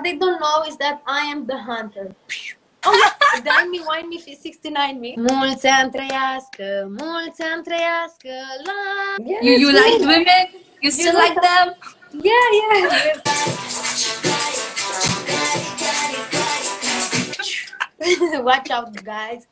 what they don't know is that I am the hunter. Oh. Dine me, wine me, 69 me. Mulți ani trăiască, mulți ani trăiască, la... You you liked women? You still like them? Yeah, yeah. Watch out, guys.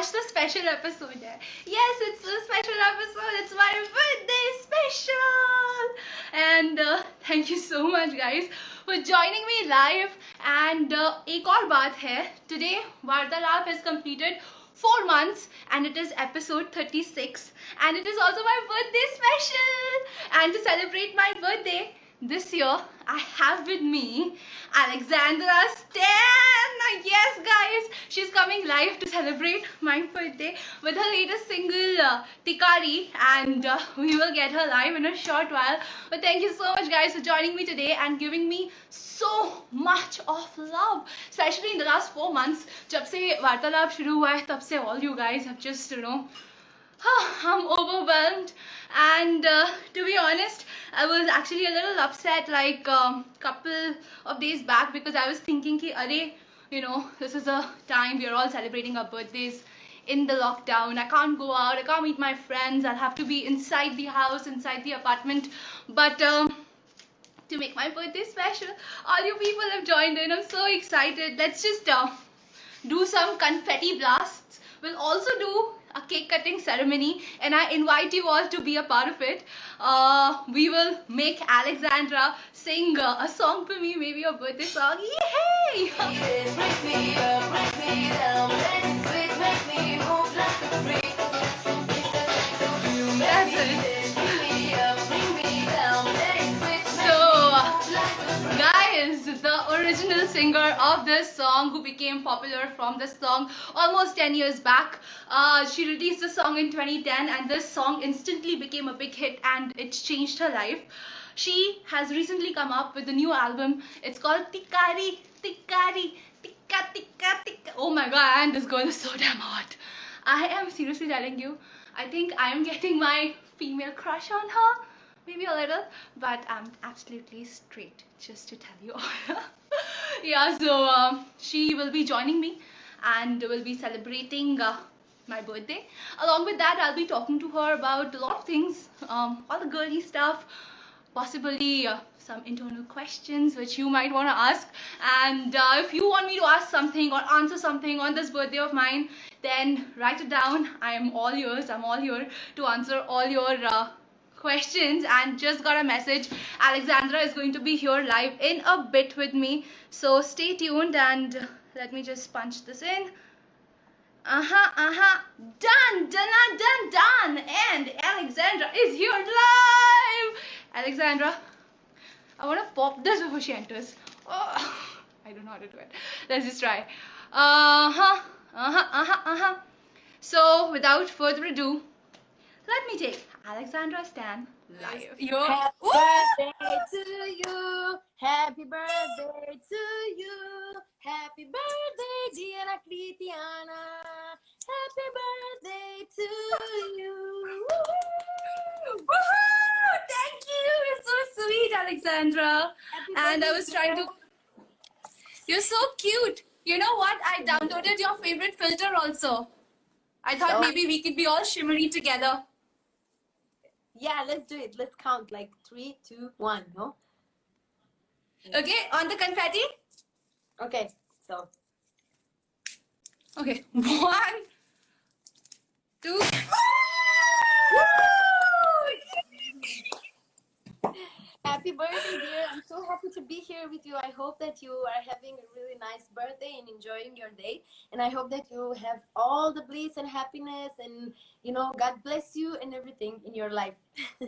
watch the special episode. Yes, it's a special episode. It's my birthday special. And uh, thank you so much, guys, for joining me live. And uh, ek aur baat hai. Today, Vartalaap has completed four months and it is episode 36. And it is also my birthday special. And to celebrate my birthday, this year I have with me Alexandra Stan. Yes, guys, she's coming live to celebrate my birthday with her latest single uh, Tikari, and uh, we will get her live in a short while. But thank you so much, guys, for joining me today and giving me so much of love, especially in the last four months. जब से वार्तालाप शुरू हुआ है तब से all you guys have just you know I'm overwhelmed. And uh, to be honest I was actually a little upset like um, couple of days back because I was thinking ki you know this is a time we are all celebrating our birthdays in the lockdown. I can't go out. I can't meet my friends. I'll have to be inside the house inside the apartment. But um, to make my birthday special all you people have joined in. I'm so excited. Let's just uh, do some confetti blasts. We'll also do a cake cutting ceremony, and I invite you all to be a part of it. Uh, we will make Alexandra sing uh, a song for me, maybe a birthday song. Yay! That's it. The original singer of this song, who became popular from this song almost 10 years back, uh, she released the song in 2010, and this song instantly became a big hit and it changed her life. She has recently come up with a new album. It's called Tikari, Tikari, Tika, Tika, Tika. Oh my god, and this girl is so damn hot. I am seriously telling you, I think I am getting my female crush on her maybe a little but i'm absolutely straight just to tell you all. Yeah so um, she will be joining me and will be celebrating uh, my birthday. Along with that i'll be talking to her about a lot of things um, all the girly stuff possibly uh, some internal questions which you might want to ask. And uh, if you want me to ask something or answer something on this birthday of mine then write it down. I am all yours i'm all here to answer all your uh, questions and just got a message. Alexandra is going to be here live in a bit with me. So stay tuned and let me just punch this in. Uh-huh uh-huh. Done done done done and alexandra is here live. Alexandra i want to pop this before she enters. Oh, i don't know how to do it. Let's just try. Uh-huh uh-huh uh-huh uh-huh. So without further ado let me take Alexandra Stan live. Happy birthday to you. Happy birthday to you. Happy birthday, dear Critiana. Happy birthday to you. Woohoo! Thank you. You're so sweet, Alexandra. And I was trying to. You're so cute. You know what? I downloaded your favorite filter also. I thought So? maybe we could be all shimmery together. Yeah, let's do it. Let's count like three, two, one. No? Okay, on the confetti. Okay, so Okay, one, two. happy birthday, dear. I'm so happy to be here with you. I hope that you are having a really nice birthday and enjoying your day. And I hope that you have all the bliss and happiness and, you know, God bless you and everything in your life.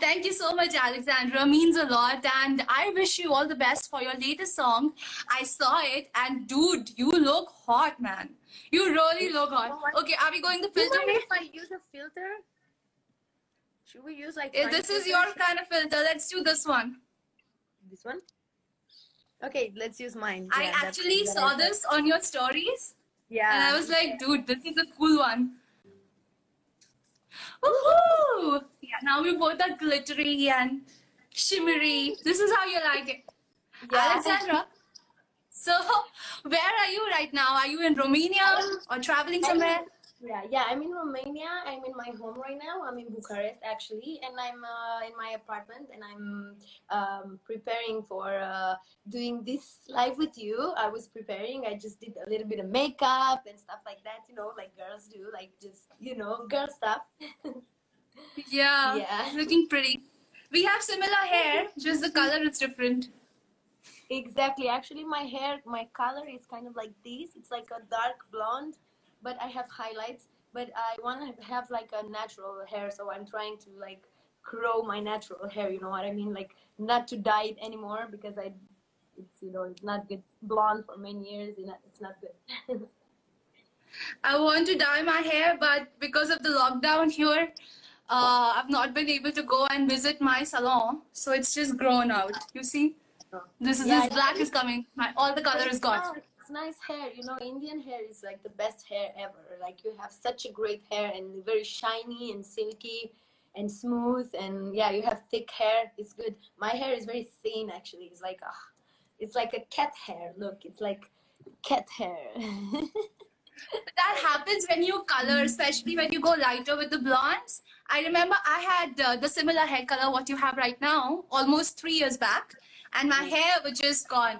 Thank you so much, Alexandra. Means a lot. And I wish you all the best for your latest song. I saw it, and dude, you look hot, man. You really look hot. Okay, are we going the Do you filter mind if I use a filter? Should we use like fine This is filter? your kind of filter. Let's do this one. this one? Okay, let's use mine. I Yeah, actually saw I- this on your stories, Yeah. and I was like, dude, this is a cool one. Woohoo! Yeah, now we both are glittery and shimmery. This is how you like it. Yeah. Alexandra, so where are you right now? Are you in Romania or traveling somewhere? Yeah, yeah. I'm in Romania. I'm in my home right now. I'm in Bucharest actually, and I'm uh, in my apartment, and I'm um, preparing for uh, doing this live with you. I was preparing. I just did a little bit of makeup and stuff like that. You know, like girls do, like just you know, girl stuff. Yeah, Yeah. looking pretty. We have similar hair, just the color is different. Exactly. Actually, my hair, my color is kind of like this. It's like a dark blonde, but I have highlights. But I want to have like a natural hair, so I'm trying to like grow my natural hair. You know what I mean? Like not to dye it anymore because I, it's you know it's not good. Blonde for many years, you know, it's not good. I want to dye my hair, but because of the lockdown here, uh, I've not been able to go and visit my salon. So it's just grown out. You see, this is Yeah, this black is coming. My all the color is gone. Nice. Nice hair. You know, Indian hair is like the best hair ever. Like you have such a great hair and very shiny and silky and smooth and yeah, you have thick hair. It's good. My hair is very thin actually. It's like ah, it's like a cat hair. Look, it's like cat hair. That happens when you color, especially when you go lighter with the blondes. I remember I had uh, the similar hair color what you have right now, almost three years back, and my hair was just gone.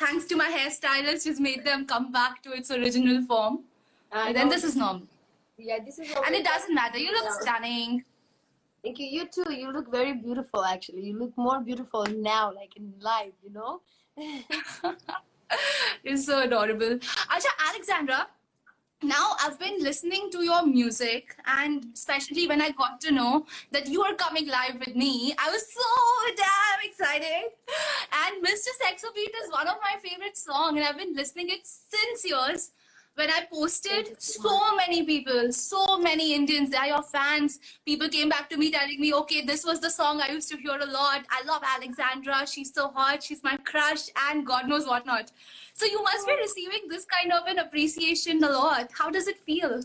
Thanks to my hairstylist, just made them come back to its original form. I And then this is normal. yeah, this is And it doesn't matter. You look Yeah. stunning. Thank you. You too. You look very beautiful actually. You look more beautiful now, like in live. You know. You're so adorable. Acha, Alexandra, now I've been listening to your music, and especially when I got to know that you are coming live with me, I was so damn excited. And Mr. Saxobeat is one of my favorite songs, and I've been listening it since years. When I posted, so many people, so many Indians, they are your fans. People came back to me telling me, okay, this was the song I used to hear a lot. I love Alexandra. She's so hot. She's my crush, and God knows what not. So you must be receiving this kind of an appreciation a lot. How does it feel?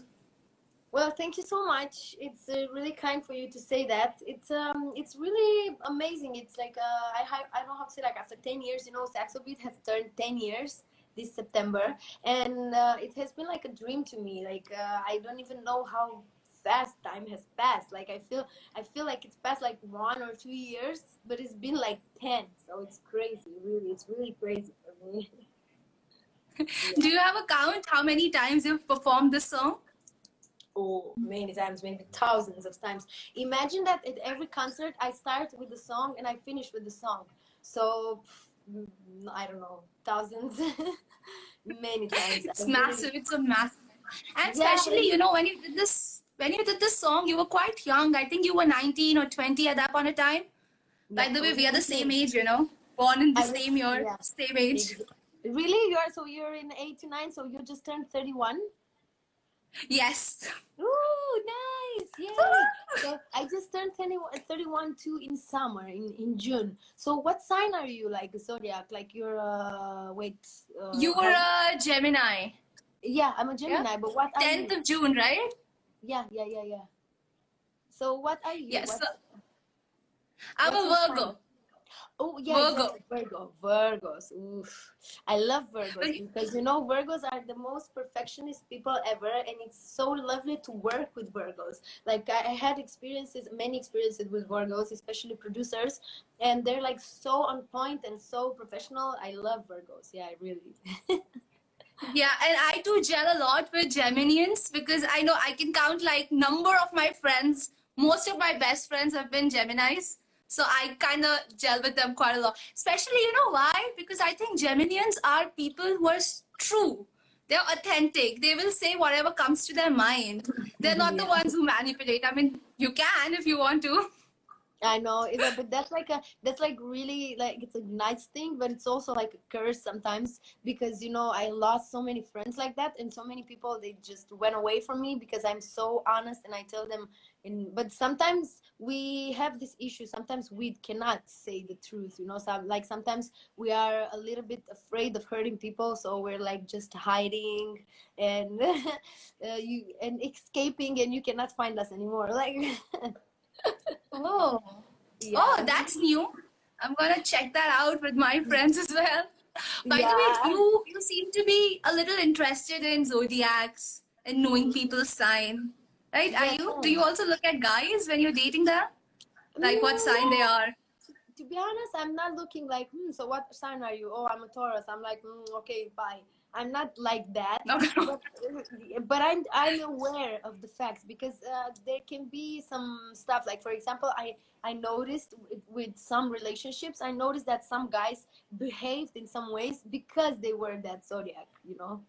Well, thank you so much. It's uh, really kind for you to say that. It's um, it's really amazing. It's like uh, I I don't know how to say like after ten years, you know, Saxo Beat has turned ten years this September, and uh, it has been like a dream to me. Like uh, I don't even know how fast time has passed. Like I feel I feel like it's passed like one or two years, but it's been like ten. So it's crazy. Really, it's really crazy for me. Do you have a count how many times you've performed this song? Oh, many times, maybe thousands of times. Imagine that at every concert, I start with the song and I finish with the song. So, mm, I don't know, thousands, many times. It's massive. It's a massive. And Yeah. especially, you know, when you did this, when you did this song, you were quite young. I think you were 19 or 20 at that point of time. By the way, we are the same age, you know, born in the I same year, yeah. same age. Really? You are so you're in 89, so you just turned 31? Yes. Ooh, nice! Yay! so I just turned 31, 31 too in summer, in, in June. So what sign are you, like zodiac? Like you're, uh, wait. Uh, You were a Gemini. Yeah, I'm a Gemini, but what are 10th of June, right? Yeah, yeah, yeah, yeah. So what are you? Yes. What's- I'm a Virgo. sign? Oh yeah, Virgo. exactly, Virgo. Virgos. Oof. I love Virgos because you know Virgos are the most perfectionist people ever, and it's so lovely to work with Virgos. Like I I had experiences, many experiences with Virgos, especially producers, and they're like so on point and so professional. I love Virgos. Yeah, I really. Yeah, and I do gel a lot with Geminians because I know I can count like number of my friends. Most of my best friends have been Geminis. So I kind of gel with them quite a lot. Especially, you know why? Because I think Geminians are people who are true. They're authentic. They will say whatever comes to their mind. They're not the ones who manipulate. I mean, you can if you want to. I know, but that's like a that's like really like it's a nice thing, but it's also like a curse sometimes because you know I lost so many friends like that, and so many people they just went away from me because I'm so honest and I tell them. But sometimes we have this issue. Sometimes we cannot say the truth, you know. Some like sometimes we are a little bit afraid of hurting people, so we're like just hiding and uh, you and escaping, and you cannot find us anymore. Like Oh. yeah. Oh, that's new. I'm gonna check that out with my friends as well. By the way, you you seem to be a little interested in zodiacs and knowing people's sign, right? Are you? Do you also look at guys when you're dating them? Like what sign they are? to be honest, I'm not looking like, hmm, so what sign are you? Oh, I'm a Taurus. I'm like, mm, okay, bye. I'm not like that. No. But, but I'm I'm aware of the facts because uh, there can be some stuff like, for example, I I noticed with, with some relationships, I noticed that some guys behaved in some ways because they were that zodiac, you know,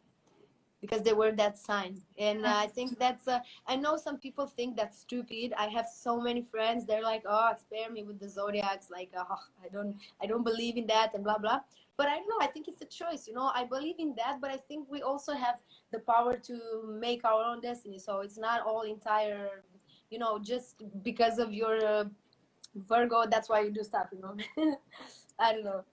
because they were that sign, and uh, I think that's. Uh, I know some people think that's stupid. I have so many friends. They're like, "Oh, spare me with the zodiacs." Like, oh, I don't, I don't believe in that, and blah blah. But I don't know. I think it's a choice. You know, I believe in that, but I think we also have the power to make our own destiny. So it's not all entire. You know, just because of your uh, Virgo, that's why you do stuff. You know, I don't know.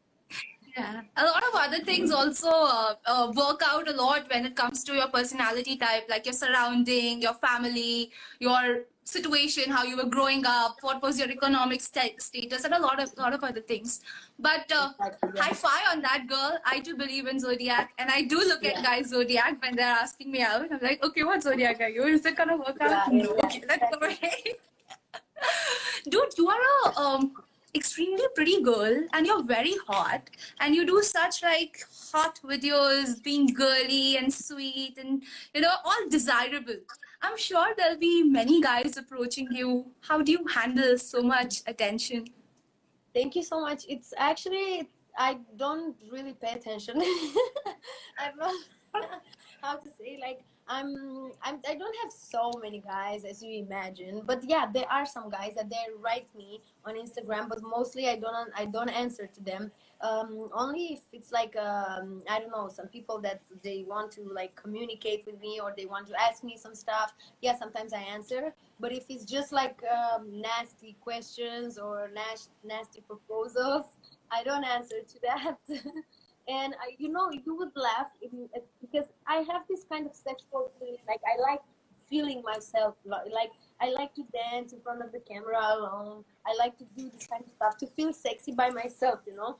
Yeah. A lot of other things also uh, uh, work out a lot when it comes to your personality type, like your surrounding, your family, your situation, how you were growing up, what was your economic sta- status, and a lot of lot of other things. But uh, Exactly, yeah. high five on that girl. I do believe in zodiac, and I do look at guys zodiac when they're asking me out. I'm like, okay, what zodiac are you? Is it gonna work out? Yeah, no. yeah, Okay, let's go ahead. Dude, you are a um extremely pretty girl and you're very hot and you do such like hot videos being girly and sweet and you know all desirable i'm sure there'll be many guys approaching you how do you handle so much attention Thank you so much. It's actually I don't really pay attention. I'm not how to say like I'm I'm I don't have so many guys as you imagine, but yeah, there are some guys that they write me on Instagram, but mostly I don't I don't answer to them. Um, only if it's like um, I don't know some people that they want to like communicate with me or they want to ask me some stuff. Yeah, sometimes I answer, but if it's just like um, nasty questions or nas- nasty proposals, I don't answer to that. and I, you know, you would laugh if if, because I have this kind of sexual feeling. Like I like feeling myself. Like I like to dance in front of the camera alone. I like to do this kind of stuff to feel sexy by myself. You know.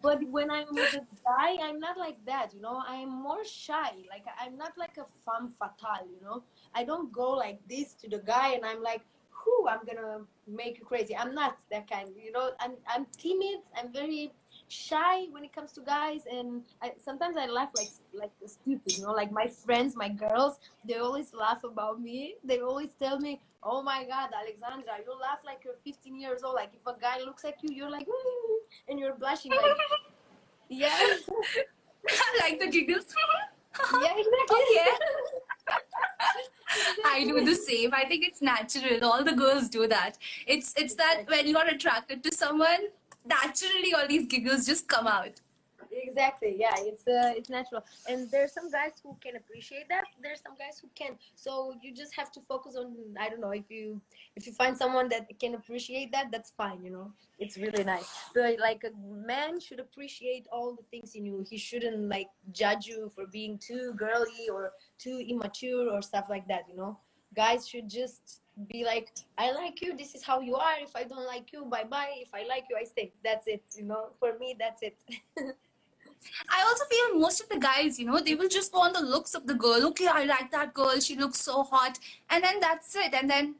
But when I'm with a guy, I'm not like that, you know. I'm more shy. Like I'm not like a femme fatale, you know. I don't go like this to the guy and I'm like, whoo, I'm gonna make you crazy. I'm not that kind, you know. I'm I'm timid. I'm very shy when it comes to guys, and I, sometimes I laugh like like stupid, you know. Like my friends, my girls, they always laugh about me. They always tell me, "Oh my God, Alexandra, you laugh like you're 15 years old. Like if a guy looks like you, you're like, "Mm," and you're blushing like, yeah, like the giggles yeah, exactly. yeah I do the same. I think it's natural. All the girls do that. It's it's that when you're attracted to someone, naturally all these giggles just come out. exactly yeah it's uh, it's natural. And there's some guys who can appreciate that. There's some guys who can so you just have to focus on i don't know if you if you find someone that can appreciate that that's fine you know? It's really nice. But like a man should appreciate all the things in you. He shouldn't like judge you for being too girly or too immature or stuff like that you know? Guys should just be like i like you this is how you are if i don't like you bye bye if i like you i stay that's it you know for me that's it I also feel most of the guys, you know, they will just go on the looks of the girl. Okay, I like that girl. She looks so hot, and then that's it. And then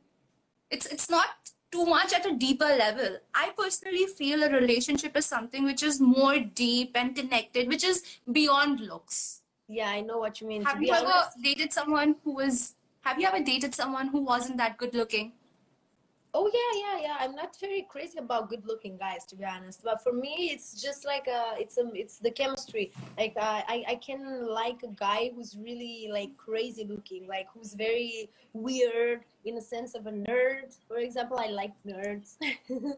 it's it's not too much at a deeper level. I personally feel a relationship is something which is more deep and connected, which is beyond looks. Yeah, I know what you mean. Have you ever dated someone who was? Have you ever dated someone who wasn't that good looking? Oh yeah, yeah, yeah. I'm not very crazy about good-looking guys, to be honest. But for me, it's just like uh it's a, it's the chemistry. Like uh, I, I can like a guy who's really like crazy looking, like who's very weird in the sense of a nerd. For example, I like nerds.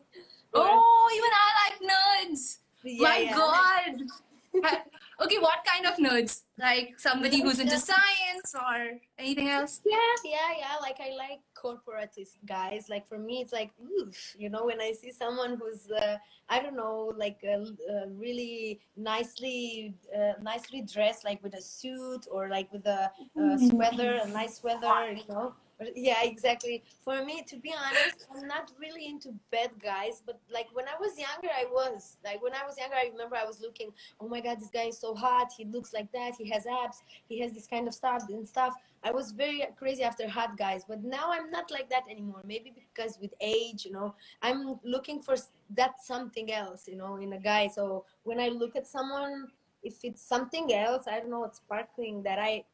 Oh, even I like nerds. yeah, My yeah. God. Ha- okay, what kind of nerds? Like somebody who's into science or anything else? Yeah, yeah, yeah. Like I like corporatist guys. Like for me, it's like, oof, you know, when I see someone who's, uh, I don't know, like uh, uh, really nicely, uh, nicely dressed, like with a suit or like with a uh, sweater, a nice sweater, you know. Yeah, exactly. For me, to be honest, I'm not really into bad guys. But like when I was younger, I was. Like when I was younger, I remember I was looking. Oh my God, this guy is so hot. He looks like that. He has abs. He has this kind of stuff and stuff. I was very crazy after hot guys, but now I'm not like that anymore. Maybe because with age, you know, I'm looking for that something else, you know, in a guy. So when I look at someone, if it's something else, I don't know, it's sparkling that I,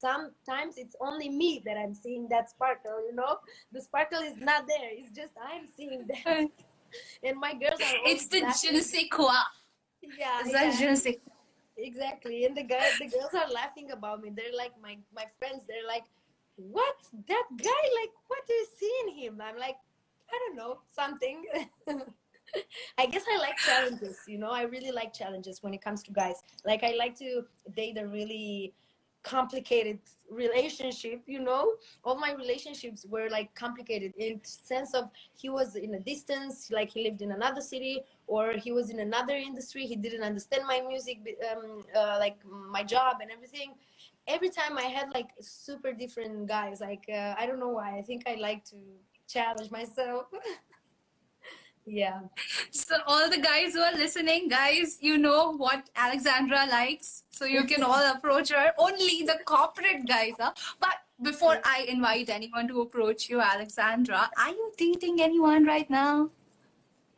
sometimes it's only me that I'm seeing that sparkle, you know, the sparkle is not there. It's just I'm seeing that. And my girls are It's the always je ne sais quoi. laughing. yeah, It's yeah. je ne sais quoi. Exactly. And the guys, the girls are laughing about me. They're like my my friends. They're like, "What? That guy? Like, what do you see in him?" I'm like, "I don't know, something." I guess I like challenges. You know, I really like challenges when it comes to guys. Like, I like to date a really complicated relationship you know? All my relationships were like complicated in sense of he was in a distance like he lived in another city or he was in another industry he didn't understand my music um, uh, like my job and everything. Every time i had like super different guys like uh, i don't know why i think i like to challenge myself yeah So all the guys who are listening, guys, you know what Alexandra likes, so you can all approach her. Only the corporate guys, huh? But before I invite anyone to approach you, Alexandra, are you dating anyone right now?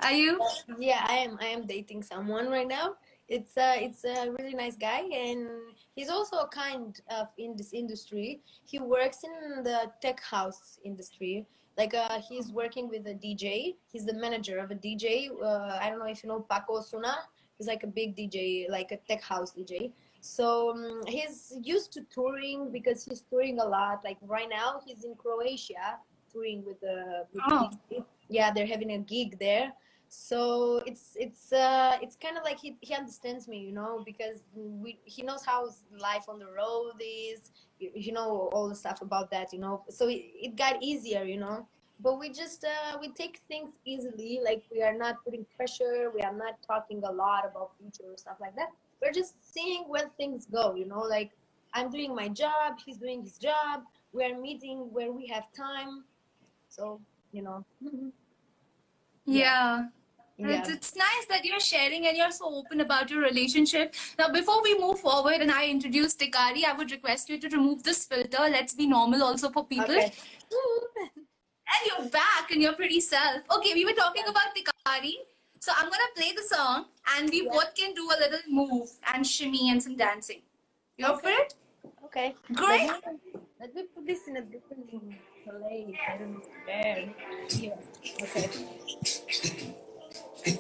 Are you? yeah i am i am dating someone right now it's a it's a really nice guy and he's also a kind of in this industry he works in the tech house industry like uh, he's working with a dj he's the manager of a dj uh, i don't know if you know Paco Osuna he's like a big dj like a tech house dj so um, he's used to touring because he's touring a lot. Like right now he's in croatia touring with the with Oh. DJ. yeah they're having a gig there so it's it's uh it's kind of like he, he understands me you know because we he knows how life on the road is you, you know all the stuff about that you know. So it, it got easier you know. But we just uh we take things easily like we are not putting pressure we are not talking a lot about future or stuff like that. We're just seeing where things go you know like i'm doing my job he's doing his job we're meeting where we have time. So you know. Yeah. yeah It's, it's nice that you're sharing and you're so open about your relationship. Now, before we move forward and I introduce Tikari, I would request you to remove this filter. Let's be normal also for people. okay And you're back and your pretty self. Okay, we were talking about Tikari. So I'm gonna play the song and we Yeah. both can do a little move and shimmy and some dancing. You up for it? Okay. Great. Let me, let me put this in a different place. I don't know where. Here. Okay. This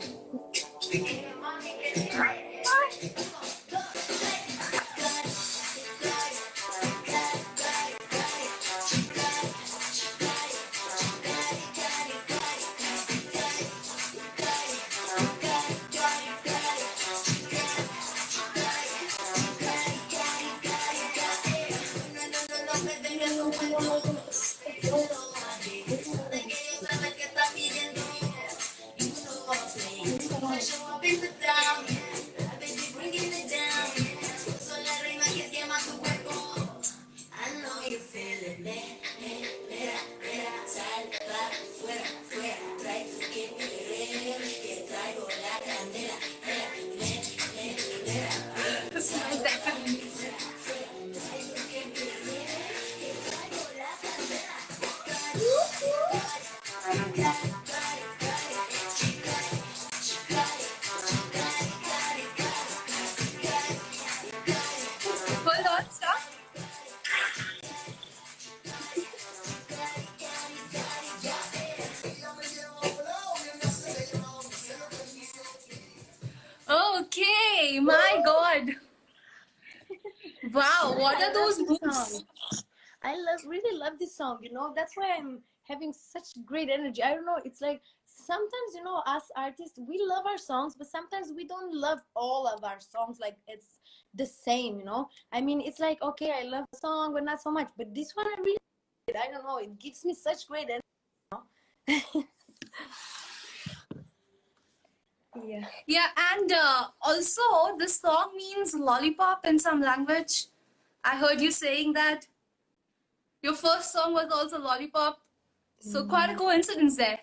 song. You know, that's why I'm having such great energy. I don't know. It's like sometimes you know us artists we love our songs, but sometimes we don't love all of our songs like it's the same. You know, I mean, it's like okay, I love the song, but not so much. But this one I really, I don't know. It gives me such great energy. You know? yeah. Yeah, and uh, also the song means lollipop in some language. I heard you saying that your first song was also lollipop. So quite a coincidence there.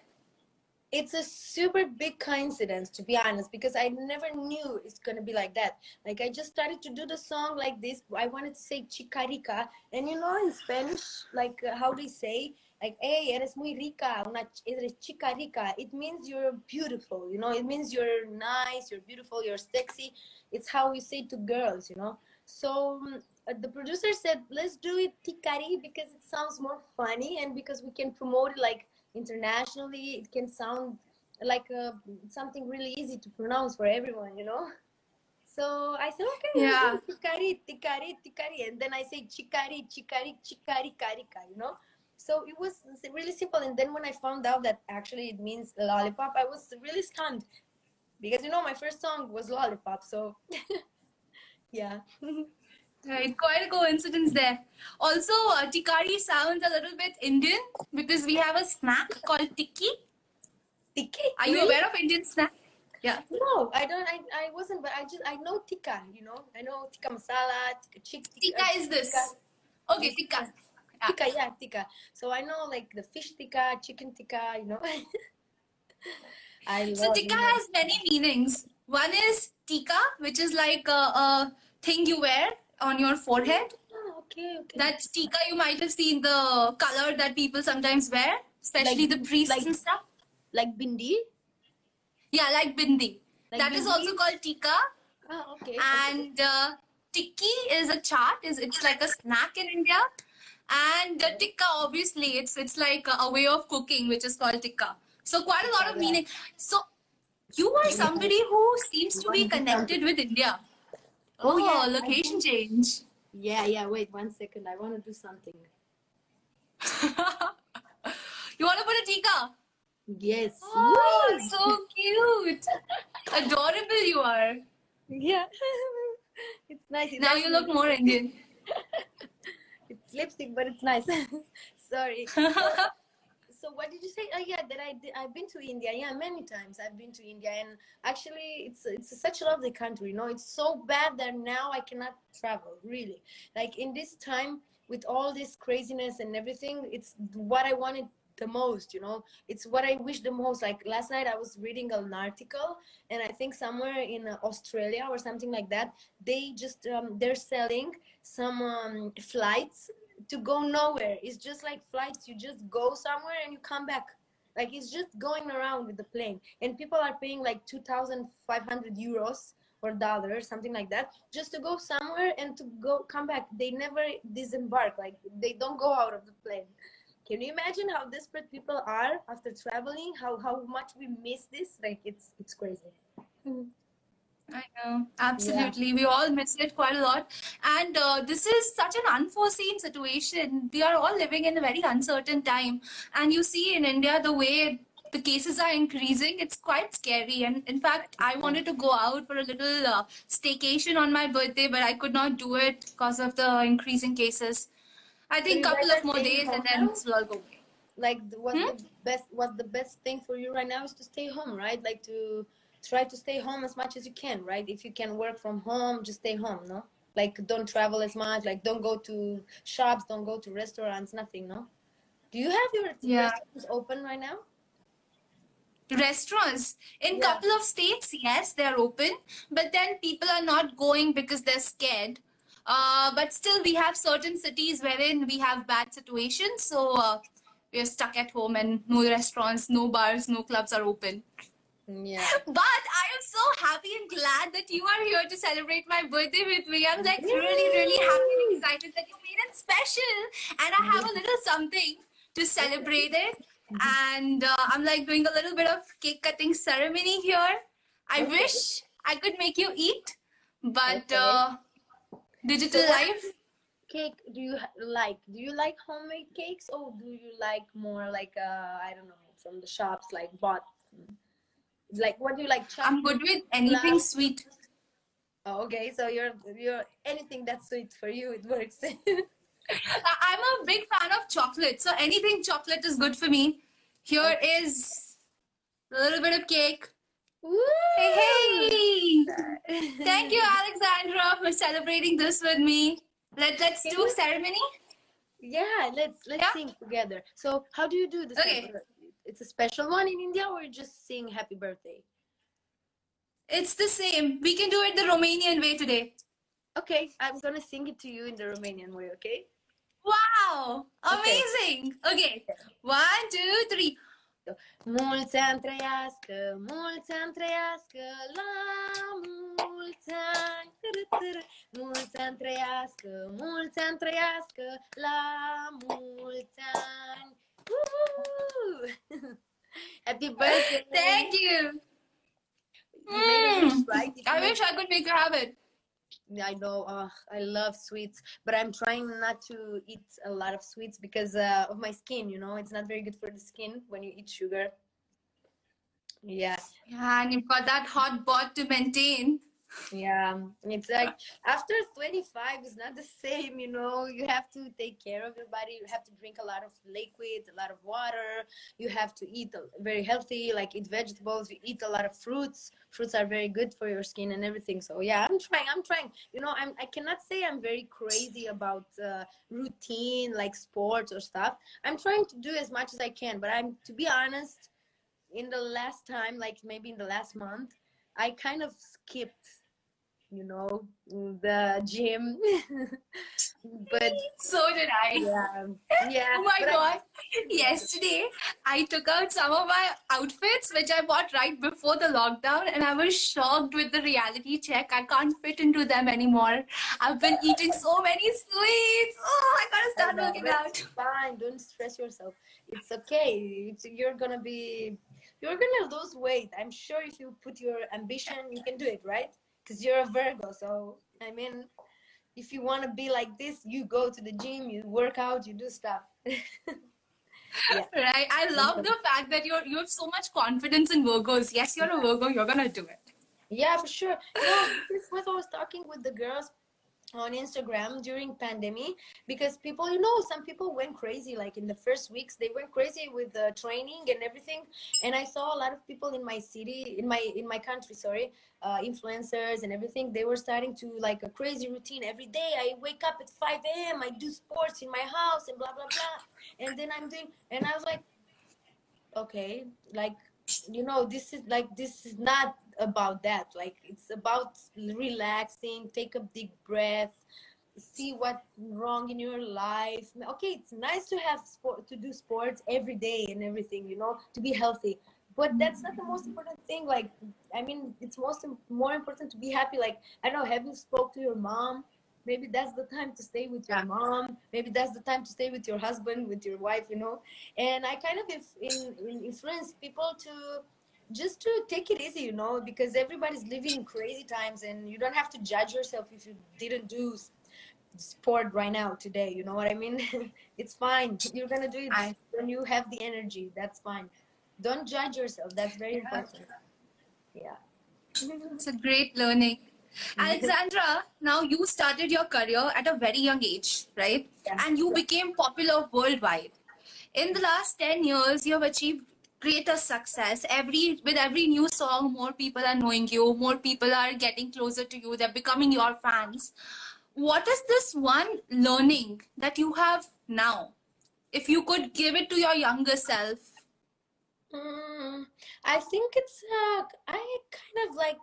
it's a super big coincidence to be honest because i never knew it's gonna be like that. Like i just started to do the song like this. I wanted to say chicarica and you know in spanish like uh, how they say like hey eres muy rica una ch- eres chica rica. It means you're beautiful you know? It means you're nice you're beautiful you're sexy. It's how we say to girls you know? So um, the producer said let's do it tikari because it sounds more funny and because we can promote it like internationally. It can sound like uh, something really easy to pronounce for everyone you know? So i said okay Yeah. tikari tikari ticari and then i say chicari chicari chicari carica you know? So it was really simple. And then when i found out that actually it means lollipop i was really stunned because you know my first song was lollipop so yeah Right, quite a coincidence there. Also, uh, tikari sounds a little bit Indian because we have a snack called tikki. Tikki? Are you aware of Indian snack? Yeah. No, I don't. I, I wasn't, but I just I know tikka. You know, I know tikka masala, tikka chick. Tikka is this. Okay, tikka. Yeah. Tikka, yeah, tikka. So I know like the fish tikka, chicken tikka. You know. I love. So tikka Indian has many meanings. One is tika, which is like a, a thing you wear on your forehead. Oh, okay, okay. That tika you might have seen the color that people sometimes wear, especially Like- the priests like- and stuff. like bindi. Yeah, like bindi. Like that is bindi? also called tika. Oh, okay. And uh, tikki is a chaat. Is it's like a snack in India. And the tikka, obviously, it's it's like a, a way of cooking, which is called tikka. So quite a lot of meaning. So you are somebody who seems to be connected with India. Oh, oh, yeah, I location change. Yeah, yeah. Wait one second. I want to do something. you want to put a tika? Yes. Oh, so cute. Adorable you are. Yeah. it's nice. It's Now you look more Indian. It's lipstick, but it's nice. Sorry. So what did you say? Oh yeah, that I I've been to India. Yeah, many times I've been to India, and actually, it's it's such a lovely country. You know, it's so bad that now I cannot travel. Really, like in this time with all this craziness and everything, it's what I wanted the most. You know, it's what I wish the most. Like last night, I was reading an article, and I think somewhere in uh, Australia or something like that, they just um, they're selling some um, flights to go nowhere. It's just like flights. You just go somewhere and you come back. Like it's just going around with the plane, and people are paying like two thousand five hundred euros or dollars, something like that, just to go somewhere and to go come back. They never disembark. Like they don't go out of the plane. Can you imagine how desperate people are after traveling? How how much we miss this? Like it's it's crazy. Mm-hmm. I know, absolutely. We all miss it quite a lot. And uh, this is such an unforeseen situation. We are all living in a very uncertain time. And you see in India, the way the cases are increasing, it's quite scary. And in fact, I wanted to go out for a little uh, staycation on my birthday, but I could not do it because of the increasing cases. I think you couple of more days and then this will all go away. like the, what Hmm? the best what the best thing for you right now is to stay home right like to try to stay home as much as you can right? If you can work from home just stay home no? Like don't travel as much like don't go to shops don't go to restaurants nothing no? Do you have your Yeah. restaurants open right now? Restaurants? In Yeah. couple of states yes they're open but then people are not going because they're scared. Uh, but still we have certain cities wherein we have bad situations so uh, we're stuck at home and no restaurants no bars no clubs are open yeah but i am so happy and glad that you are here to celebrate my birthday with me i'm like really really happy and excited that you made it special and i have a little something to celebrate it and uh, i'm like doing a little bit of cake cutting ceremony here i Okay. wish i could make you eat but Okay. uh, digital So life cake do you like? Do you like homemade cakes or do you like more like uh I don't know from the shops like bought? Like what do you like? I'm good with anything Love. sweet. Oh, okay, so you're you're anything that's sweet for you it works. I'm a big fan of chocolate, so anything chocolate is good for me. Here is a little bit of cake. Hey, hey! Thank you, Alexandra, for celebrating this with me. Let, let's do ceremony. Yeah, let's let's Yeah? sing together. So how do you do this? Okay. It's a special one in India or just sing happy birthday? It's the same. We can do it the Romanian way today. Okay, I'm gonna sing it to you in the Romanian way, okay? Wow! Okay. Amazing! Okay, one, two, three. Mulți ani trăiască, mulți ani trăiască, la mulți ani. Târâ, târâ. Mulți ani trăiască, mulți ani trăiască, la mulți ani. Woo! Happy birthday! Thank you. You Mm. right? I wish I could make you have it. I know. Uh, I love sweets, but I'm trying not to eat a lot of sweets because uh, of my skin. You know, it's not very good for the skin when you eat sugar. Yeah, Yeah, and you've got that hot bod to maintain. Yeah. It's like after 25, it's not the same. You know, you have to take care of your body. You have to drink a lot of liquids, a lot of water. You have to eat very healthy, like eat vegetables. You eat a lot of fruits. Fruits are very good for your skin and everything. So yeah, I'm trying. I'm trying. You know, I'm. I cannot say I'm very crazy about uh, routine like sports or stuff. I'm trying to do as much as I can. But I'm to be honest, in the last time, like maybe in the last month, I kind of skipped. You know, the gym. but So did I. yeah, yeah. Oh my but I- god. Yesterday, I took out some of my outfits which I bought right before the lockdown, and I was shocked with the reality check. I can't fit into them anymore. I've been eating so many sweets. Oh, I gotta start know, working out. Fine. Don't stress yourself. It's okay. It's, you're gonna be. You're gonna lose weight. I'm sure if you put your ambition, you can do it, right? Because you're a Virgo. So I mean, if you want to be like this, you go to the gym, you work out, you do stuff. Right. I love the fact that you're you have so much confidence in Virgos. Yes, you're a Virgo, you're gonna do it. Yeah, for sure. You know, this was I was talking with the girls on Instagram during pandemic because people, you know, some people went crazy. Like in the first weeks, they went crazy with the training and everything. And I saw a lot of people in my city, in my in my country, sorry, uh, influencers and everything. They were starting to like a crazy routine every day. I wake up at 5 a.m. I do sports in my house and blah blah blah. And then I'm doing, and I was like, okay, like you know this is like this is not about that. Like it's about relaxing take a deep breath see what's wrong in your life. Okay it's nice to have sport to do sports every day and everything you know to be healthy. But that's not the most important thing. Like i mean it's most more important to be happy. Like i don't know have you spoke to your mom? Maybe that's the time to stay with your mom. Maybe that's the time to stay with your husband with your wife you know? And i kind of in, in influence people to just to take it easy you know because everybody's living crazy times and you don't have to judge yourself if you didn't do sport right now today you know what i mean it's fine you're gonna do it I- when you have the energy that's fine don't judge yourself that's very important yeah It's a great learning. Alexandra, now you started your career at a very young age, right? Yeah. And you became popular worldwide. In the last 10 years, you have achieved greater success. Every with every new song, more people are knowing you, more people are getting closer to you, they're becoming your fans. What is this one learning that you have now? If you could give it to your younger self, Mm, I think it's uh, I kind of like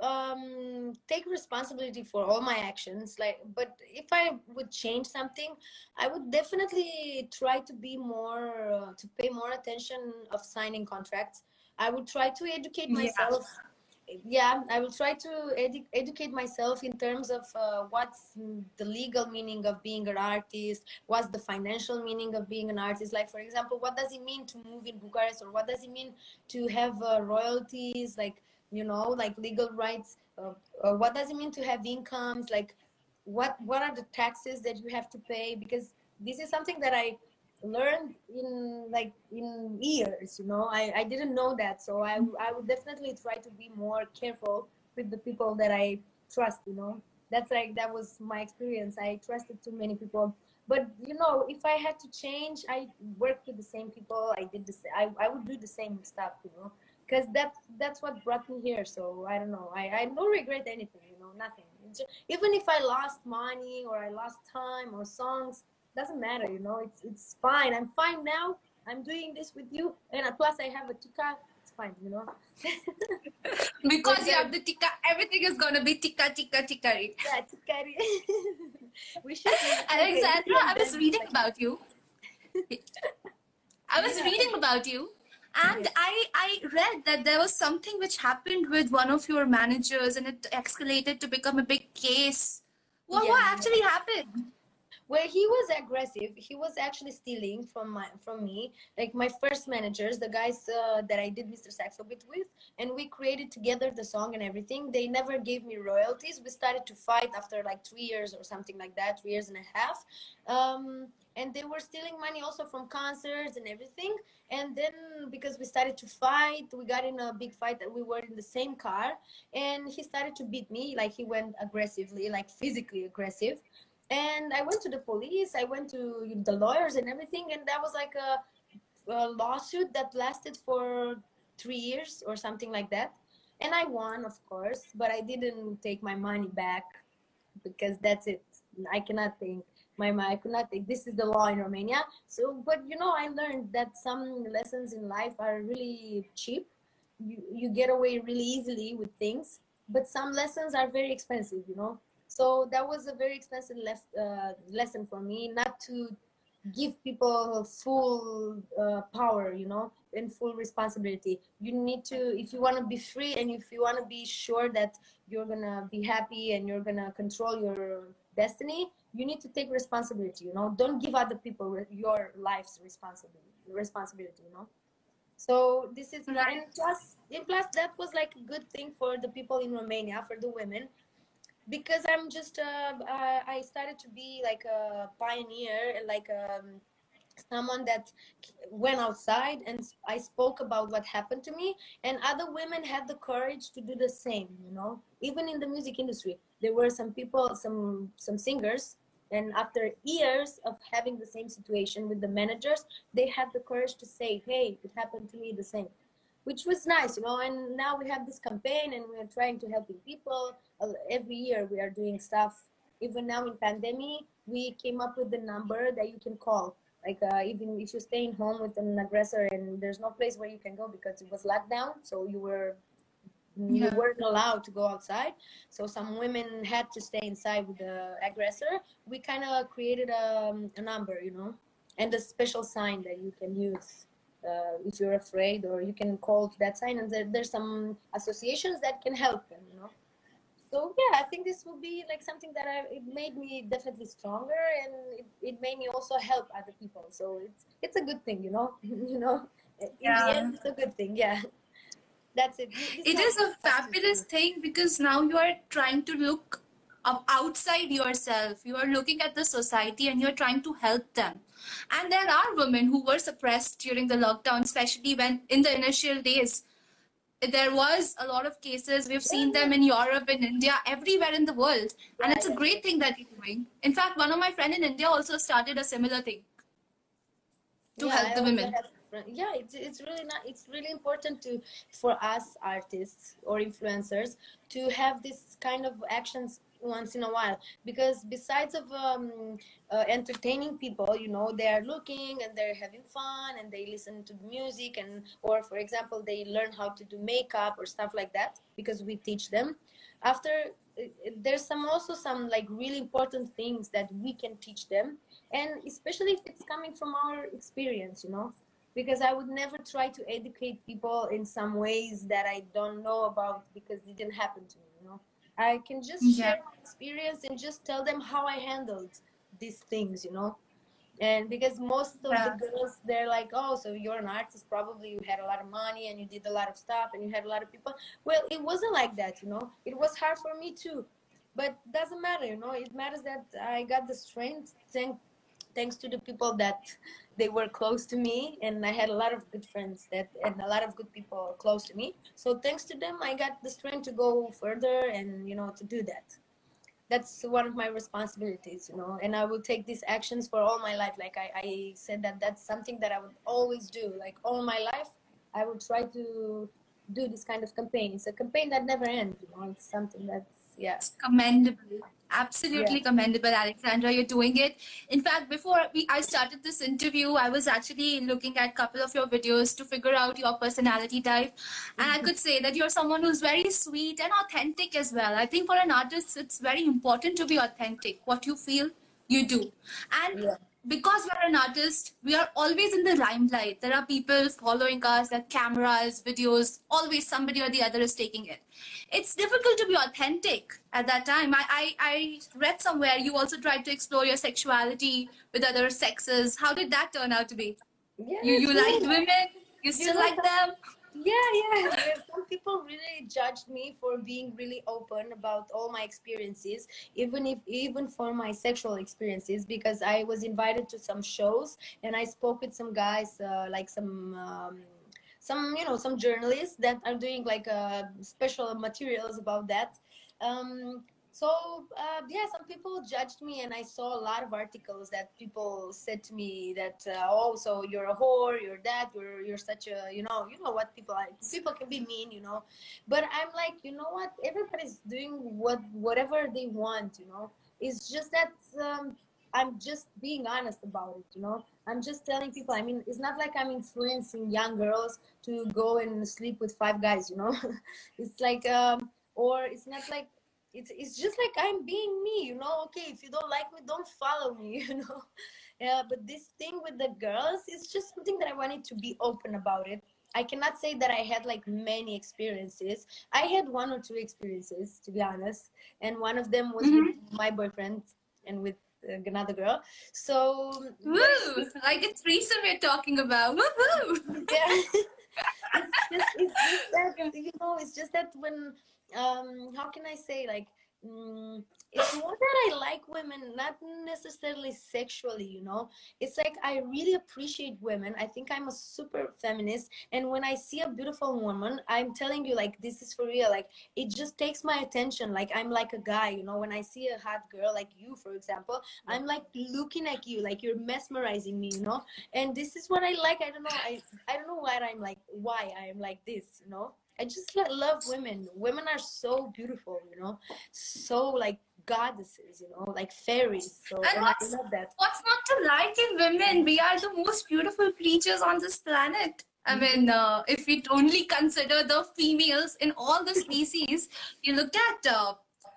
um take responsibility for all my actions like but if I would change something I would definitely try to be more uh, to pay more attention of signing contracts. I would try to educate myself. Yeah I will try to edu- educate myself in terms of uh, what's the legal meaning of being an artist what's the financial meaning of being an artist. Like for example what does it mean to move in bucharest or what does it mean to have uh, royalties? Like you know like legal rights uh, uh, what does it mean to have incomes? Like what what are the taxes that you have to pay? Because this is something that i learned in like in years you know? I i didn't know that so i i would definitely try to be more careful with the people that i trust you know? That's like that was my experience. I trusted too many people. But you know if i had to change i worked with the same people. I did this i, I would do the same stuff you know because that's that's what brought me here so i don't know. I i don't regret anything you know nothing. Just, even if i lost money or i lost time or songs doesn't matter you know it's it's fine. I'm fine now. I'm doing this with you and plus i have a tikka it's fine you know. Because you have the tikka everything is gonna be tikka tikka tikka yeah tikka we should alexandra i was reading about you. I was reading about you and I, I read that there was something which happened with one of your managers and it escalated to become a big case. Well, yeah. what actually happened? Where he was aggressive he was actually stealing from my from me like my first managers the guys uh, that i did mr Saxobeat with and we created together the song and everything. They never gave me royalties. We started to fight after like three years or something like that three years and a half. Um, and they were stealing money also from concerts and everything. And then because we started to fight we got in a big fight that we were in the same car and he started to beat me. Like he went aggressively like physically aggressive and i went to the police i went to the lawyers and everything and that was like a, a lawsuit that lasted for three years or something like that. And i won of course but i didn't take my money back because that's it. I cannot think my i could not take this is the law in romania. So but you know i learned that some lessons in life are really cheap. You, you get away really easily with things but some lessons are very expensive you know so that was a very expensive lef- uh, lesson for me not to give people full uh, power you know and full responsibility. You need to if you want to be free and if you want to be sure that you're gonna be happy and you're gonna control your destiny you need to take responsibility you know. Don't give other people your life's responsibility responsibility you know. So this is right. and plus and plus that was like a good thing for the people in romania for the women because i'm just uh, uh, i started to be like a pioneer like um, someone that went outside and i spoke about what happened to me and other women had the courage to do the same you know? Even in the music industry there were some people some some singers and after years of having the same situation with the managers they had the courage to say hey it happened to me the same which was nice you know and now we have this campaign and we're trying to helping people. Every year we are doing stuff. Even now in pandemic we came up with the number that you can call. Like uh, even if you're staying home with an aggressor and there's no place where you can go because it was locked down so you were you yeah. weren't allowed to go outside. So some women had to stay inside with the aggressor. We kind of created a, um, a number you know and a special sign that you can use uh, if you're afraid or you can call to that sign and there, there's some associations that can help them you know? So yeah i think this will be like something that I, it made me definitely stronger and it, it made me also help other people. So it's it's a good thing you know? You know? In yeah. the end it's a good thing yeah. That's it. This it is a fabulous thing because now you are trying to look outside yourself. You are looking at the society and you're trying to help them. And there are women who were suppressed during the lockdown especially when in the initial days there was a lot of cases. We've seen them in europe in india everywhere in the world. And it's a great thing that you're doing. In fact one of my friend in india also started a similar thing to yeah, help the women. yeah it's, it's really not it's really important to for us artists or influencers to have this kind of actions once in a while. Because besides of um, uh, entertaining people you know they are looking and they're having fun and they listen to music and or for example they learn how to do makeup or stuff like that because we teach them. After uh, there's some also some like really important things that we can teach them. And especially if it's coming from our experience you know because i would never try to educate people in some ways that i don't know about because it didn't happen to me you know I can just yeah. share my experience and just tell them how I handled these things, you know. And because most of yeah. the girls, they're like, oh, so you're an artist, probably you had a lot of money and you did a lot of stuff and you had a lot of people. Well, it wasn't like that, you know. It was hard for me too. but doesn't matter you know it matters that i got the strength thank, thanks to the people that they were close to me and i had a lot of good friends that and a lot of good people close to me. So thanks to them i got the strength to go further and you know to do that. That's one of my responsibilities you know and i will take these actions for all my life. Like I, I said that that's something that i would always do. Like all my life i will try to do this kind of campaign. It's a campaign that never ends you know it's something that's yeah. Commendable absolutely yeah. commendable alexandra. You're doing it. In fact before we i started this interview i was actually looking at a couple of your videos to figure out your personality type. And mm-hmm. i could say that you're someone who's very sweet and authentic as well. I think for an artist it's very important to be authentic what you feel you do. And yeah because we're an artist, we are always in the limelight. There are people following us, there are cameras, videos, always somebody or the other is taking it. It's difficult to be authentic at that time. I, I, I read somewhere you also tried to explore your sexuality with other sexes. How did that turn out to be? You you liked women? You still you like them? Yeah yeah. Some people really judged me for being really open about all my experiences even if even for my sexual experiences because i was invited to some shows and i spoke with some guys uh, like some um, some you know some journalists that are doing like uh, special materials about that. Um, so uh, yeah some people judged me and i saw a lot of articles that people said to me that uh, oh so you're a whore you're that you're you're such a you know you know what people are people can be mean you know. But i'm like you know what? Everybody's doing what whatever they want you know. It's just that um, i'm just being honest about it you know. I'm just telling people i mean it's not like i'm influencing young girls to go and sleep with five guys you know. It's like um or it's not like it's it's just like i'm being me you know? Okay if you don't like me don't follow me you know? Yeah but this thing with the girls it's just something that i wanted to be open about it. I cannot say that i had like many experiences. I had one or two experiences to be honest and one of them was mm-hmm. with my boyfriend and with uh, another girl. So Woo! like a threesome we're talking about. Woo-hoo! yeah. It's just it's just that you know it's just that when um how can i say like mm, it's more that I like women, not necessarily sexually, you know. It's like I really appreciate women. I think I'm a super feminist. And when I see a beautiful woman, I'm telling you, like, this is for real. Like, it just takes my attention. Like, I'm like a guy, you know. When I see a hot girl, like you, for example, I'm like looking at you, like you're mesmerizing me, you know. And this is what I like. I don't know. I, I don't know why I'm like, why I'm like this, you know. I just love women. Women are so beautiful, you know, so like goddesses, you know, like fairies. So and, and I love that. What's not to like in women? We are the most beautiful creatures on this planet. I mm-hmm. mean, uh, if we only consider the females in all the species, you look at uh,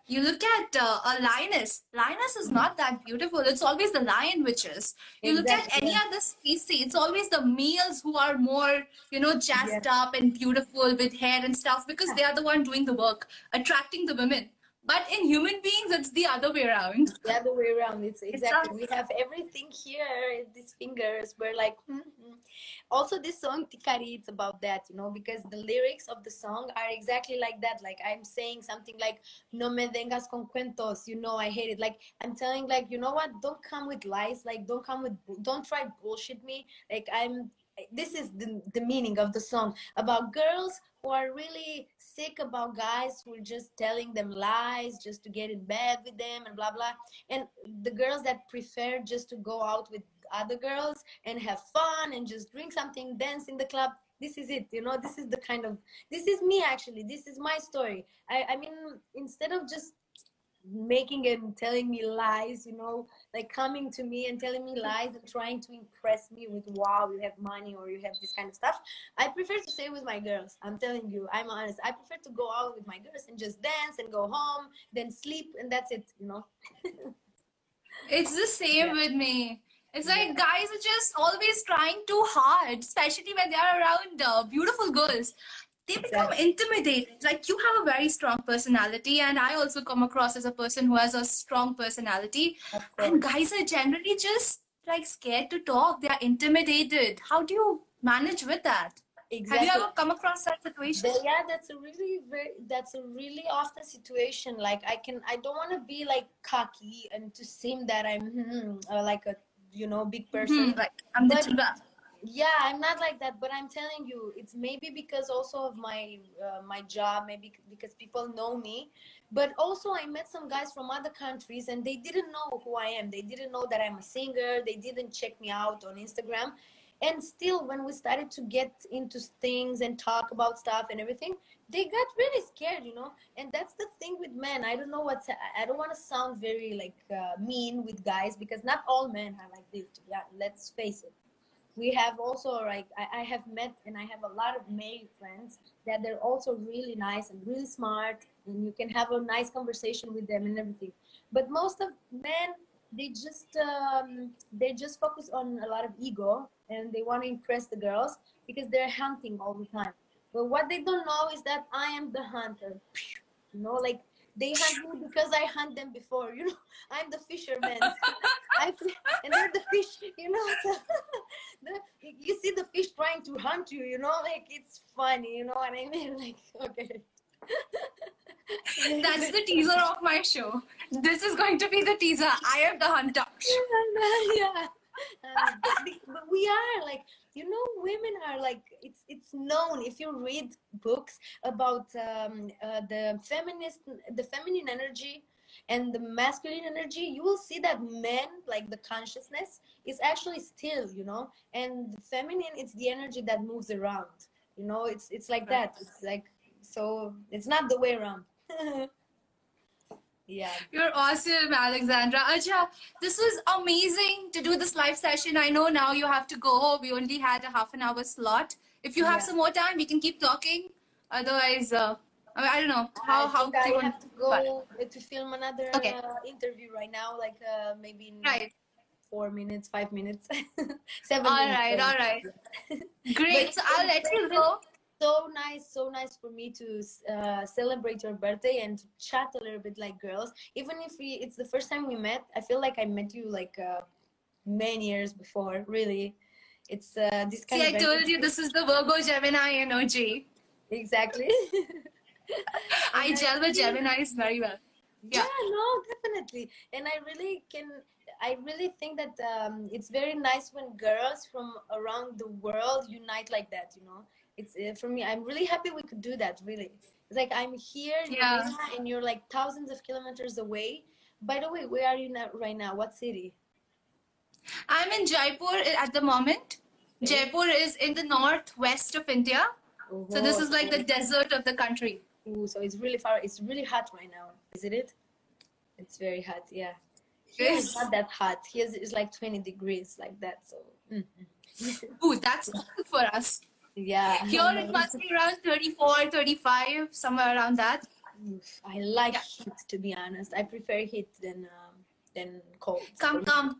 you look at uh, a lioness. Lioness is not that beautiful. It's always the lion which is You exactly. look at any other species, it's always the males who are more, you know, jazzed yes. up and beautiful with hair and stuff because they are the one doing the work, attracting the women. But in human beings, it's the other way around. The other way around. It's exactly. It's we have everything here. These fingers. We're like. Mm-hmm. Also, this song Tikari, it's about that, you know, because the lyrics of the song are exactly like that. Like I'm saying something like "No me vengas con cuentos," you know, I hate it. Like I'm telling, like you know what? Don't come with lies. Like don't come with. Don't try bullshit me. Like I'm this is the, the meaning of the song. About girls who are really sick about guys who are just telling them lies just to get in bed with them and blah blah. And the girls that prefer just to go out with other girls and have fun and just drink something dance in the club this is it you know? This is the kind of this is me actually. This is my story. I i mean instead of just making and telling me lies, you know, like coming to me and telling me lies and trying to impress me with wow, you have money or you have this kind of stuff. I prefer to stay with my girls. I'm telling you, I'm honest. I prefer to go out with my girls and just dance and go home, then sleep, and that's it, you know. it's the same yeah. with me. It's like yeah. guys are just always trying too hard, especially when they are around uh, beautiful girls they become intimidated. Like you have a very strong personality, and I also come across as a person who has a strong personality. And guys are generally just like scared to talk. They are intimidated. How do you manage with that? exactly. Have you ever come across that situation? But yeah, that's a really very that's a really often situation. Like I can I don't want to be like cocky and to seem that I'm hmm, uh, like a you know big person. Mhm, Like I'm the diva. Yeah, I'm not like that, but I'm telling you, it's maybe because also of my uh, my job, maybe because people know me, but also I met some guys from other countries and they didn't know who I am. They didn't know that I'm a singer. They didn't check me out on Instagram. And still, when we started to get into things and talk about stuff and everything, they got really scared, you know. And that's the thing with men. I don't know what's. I- I don't want to sound very like uh, mean with guys because not all men are like this. Yeah, let's face it we have also like I, I have met and I have a lot of male friends that they're also really nice and really smart and you can have a nice conversation with them and everything. But most of men they just um, they just focus on a lot of ego and they want to impress the girls because they're hunting all the time. But what they don't know is that I am the hunter. You know, like they hunt me because I hunt them before. You know, I'm the fisherman. I and they're the fish. You know, so the, you see the fish trying to hunt you. You know, like it's funny. You know what I mean? Like okay. That's the teaser of my show. This is going to be the teaser. I am the hunter. yeah. Um, but, but we are like you know women are like it's it's known if you read books about um, uh, the feminist the feminine energy and the masculine energy you will see that men like the consciousness is actually still you know and the feminine it's the energy that moves around you know it's it's like that. It's like so it's not the way around yeah You're awesome, Alexandra. Acha, this was amazing to do this live session. I know now you have to go. We only had a half an hour slot. If you have Yeah. some more time, we can keep talking. Otherwise, uh, I, mean, I don't know how I how think do you I want have to go to film another Okay. uh, interview right now, like uh, maybe in Right. four minutes, five minutes, seven All minutes. right, all right. Great. So I'll let you go. So nice, so nice for me to uh, celebrate your birthday and to chat a little bit like girls. Even if we, it's the first time we met, I feel like I met you like uh, many years before. Really, it's uh, this kind See, of I told you this is the Virgo Gemini energy. exactly. I gel with Geminis very well. yeah. Yeah. no definitely and i really can i really think that um, it's very nice when girls from around the world unite like that you know it's uh, for me i'm really happy we could do that really it's like i'm here in Yeah. And you're like thousands of kilometers away by the way where are you now, right now what city I'm in Jaipur at the moment. Jaipur is in the northwest of India. So this is like the desert of the country. Ooh, so it's really far it's really hot right now isn't it it's very hot yeah Yes. it's not that hot here it's like 20 degrees like that so mm. Ooh, that's for us. Yeah Here it must be around 34, 35, somewhere around that. I like heat to be honest. I prefer heat than um, than cold. Come, come,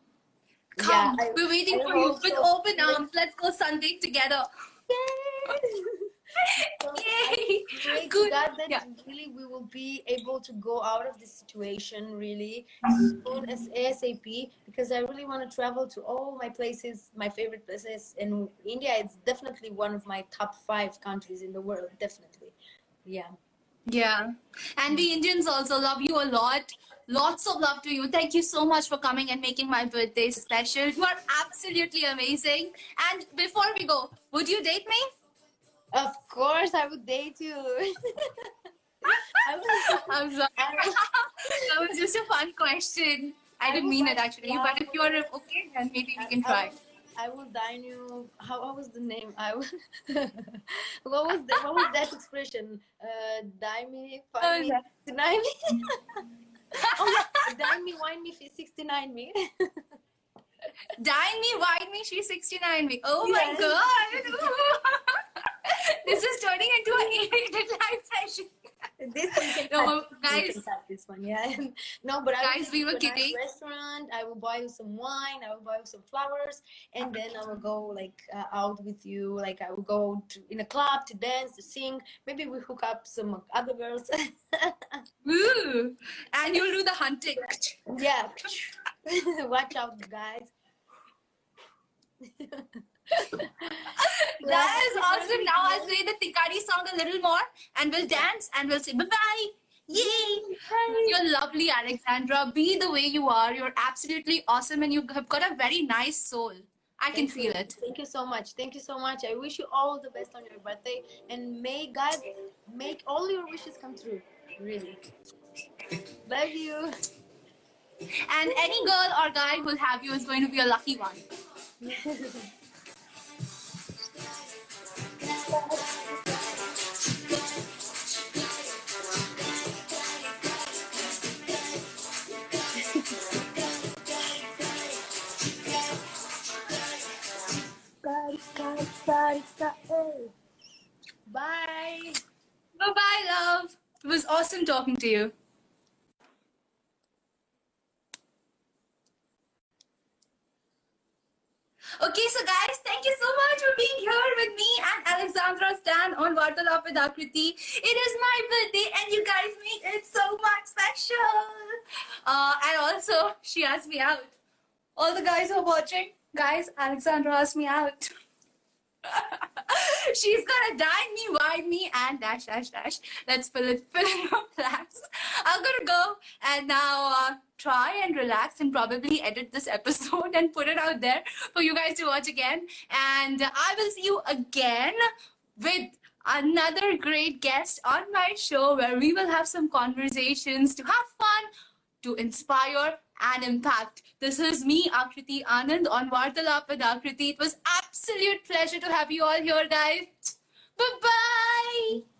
come. I- We're waiting I for you with so. open arms. Let's go Sunday together. Yay! Yay! To Good. God that Yeah. really we will be able to go out of this situation really soon as ASAP because I really want to travel to all my places, my favorite places. And India is definitely one of my top five countries in the world. Definitely. Yeah. Yeah. And we Indians also love you a lot. Lots of love to you. Thank you so much for coming and making my birthday special. You are absolutely amazing. And before we go, would you date me? Of course, I would date you. I was, I'm sorry. I that was just a fun question. I didn't mean it actually. yeah, But if you're okay, then maybe we can try. I will dine you. How, what was the name? I will, what was the, what was that expression? Uh, dine me, Oh, find me, yeah. deny me. oh, yeah, dine me, wine me, sixty nine me. Dine me, wine me, she's 69 me. Oh my god. This is turning into an 8 live session. this one No, guys. this one, yeah. no, but Guys, we were a nice kidding. Restaurant. I will buy you some wine. I will buy you some flowers, and then I will go like uh, out with you. Like I will go to in a club to dance, to sing. Maybe we hook up some other girls. Woo. And you'll do the hunting. yeah. Watch out, guys. That is awesome. Now I'll play the Tikari song a little more and we'll dance and we'll say bye bye. Yay! You're lovely, Alexandra. Be the way you are. You're absolutely awesome and you have got a very nice soul. I can Thank you. feel it. Thank you so much. Thank you so much. I wish you all the best on your birthday and may God make all your wishes come true. Really. Love you. And any girl or guy who'll have you is going to be a lucky one. Bye. Bye bye, love. It was awesome talking to you. Okay, so guys, thank you so much for being here with me and Alexandra Stan on Vartalaap with Akriti. It is my birthday and you guys make it so much special. Uh, and also, she asked me out. All the guys who are watching, guys, Alexandra asked me out. She's gonna dine me, wine me, and dash, dash, dash. Let's fill it, fill in our plans. I'm gonna go and now uh, try and relax and probably edit this episode and put it out there for you guys to watch again. And I will see you again with another great guest on my show where we will have some conversations to have fun, to inspire and impact. This is me, Akriti Anand, on Vartalaap with Akriti. It was absolute pleasure to have you all here, guys. Bye-bye.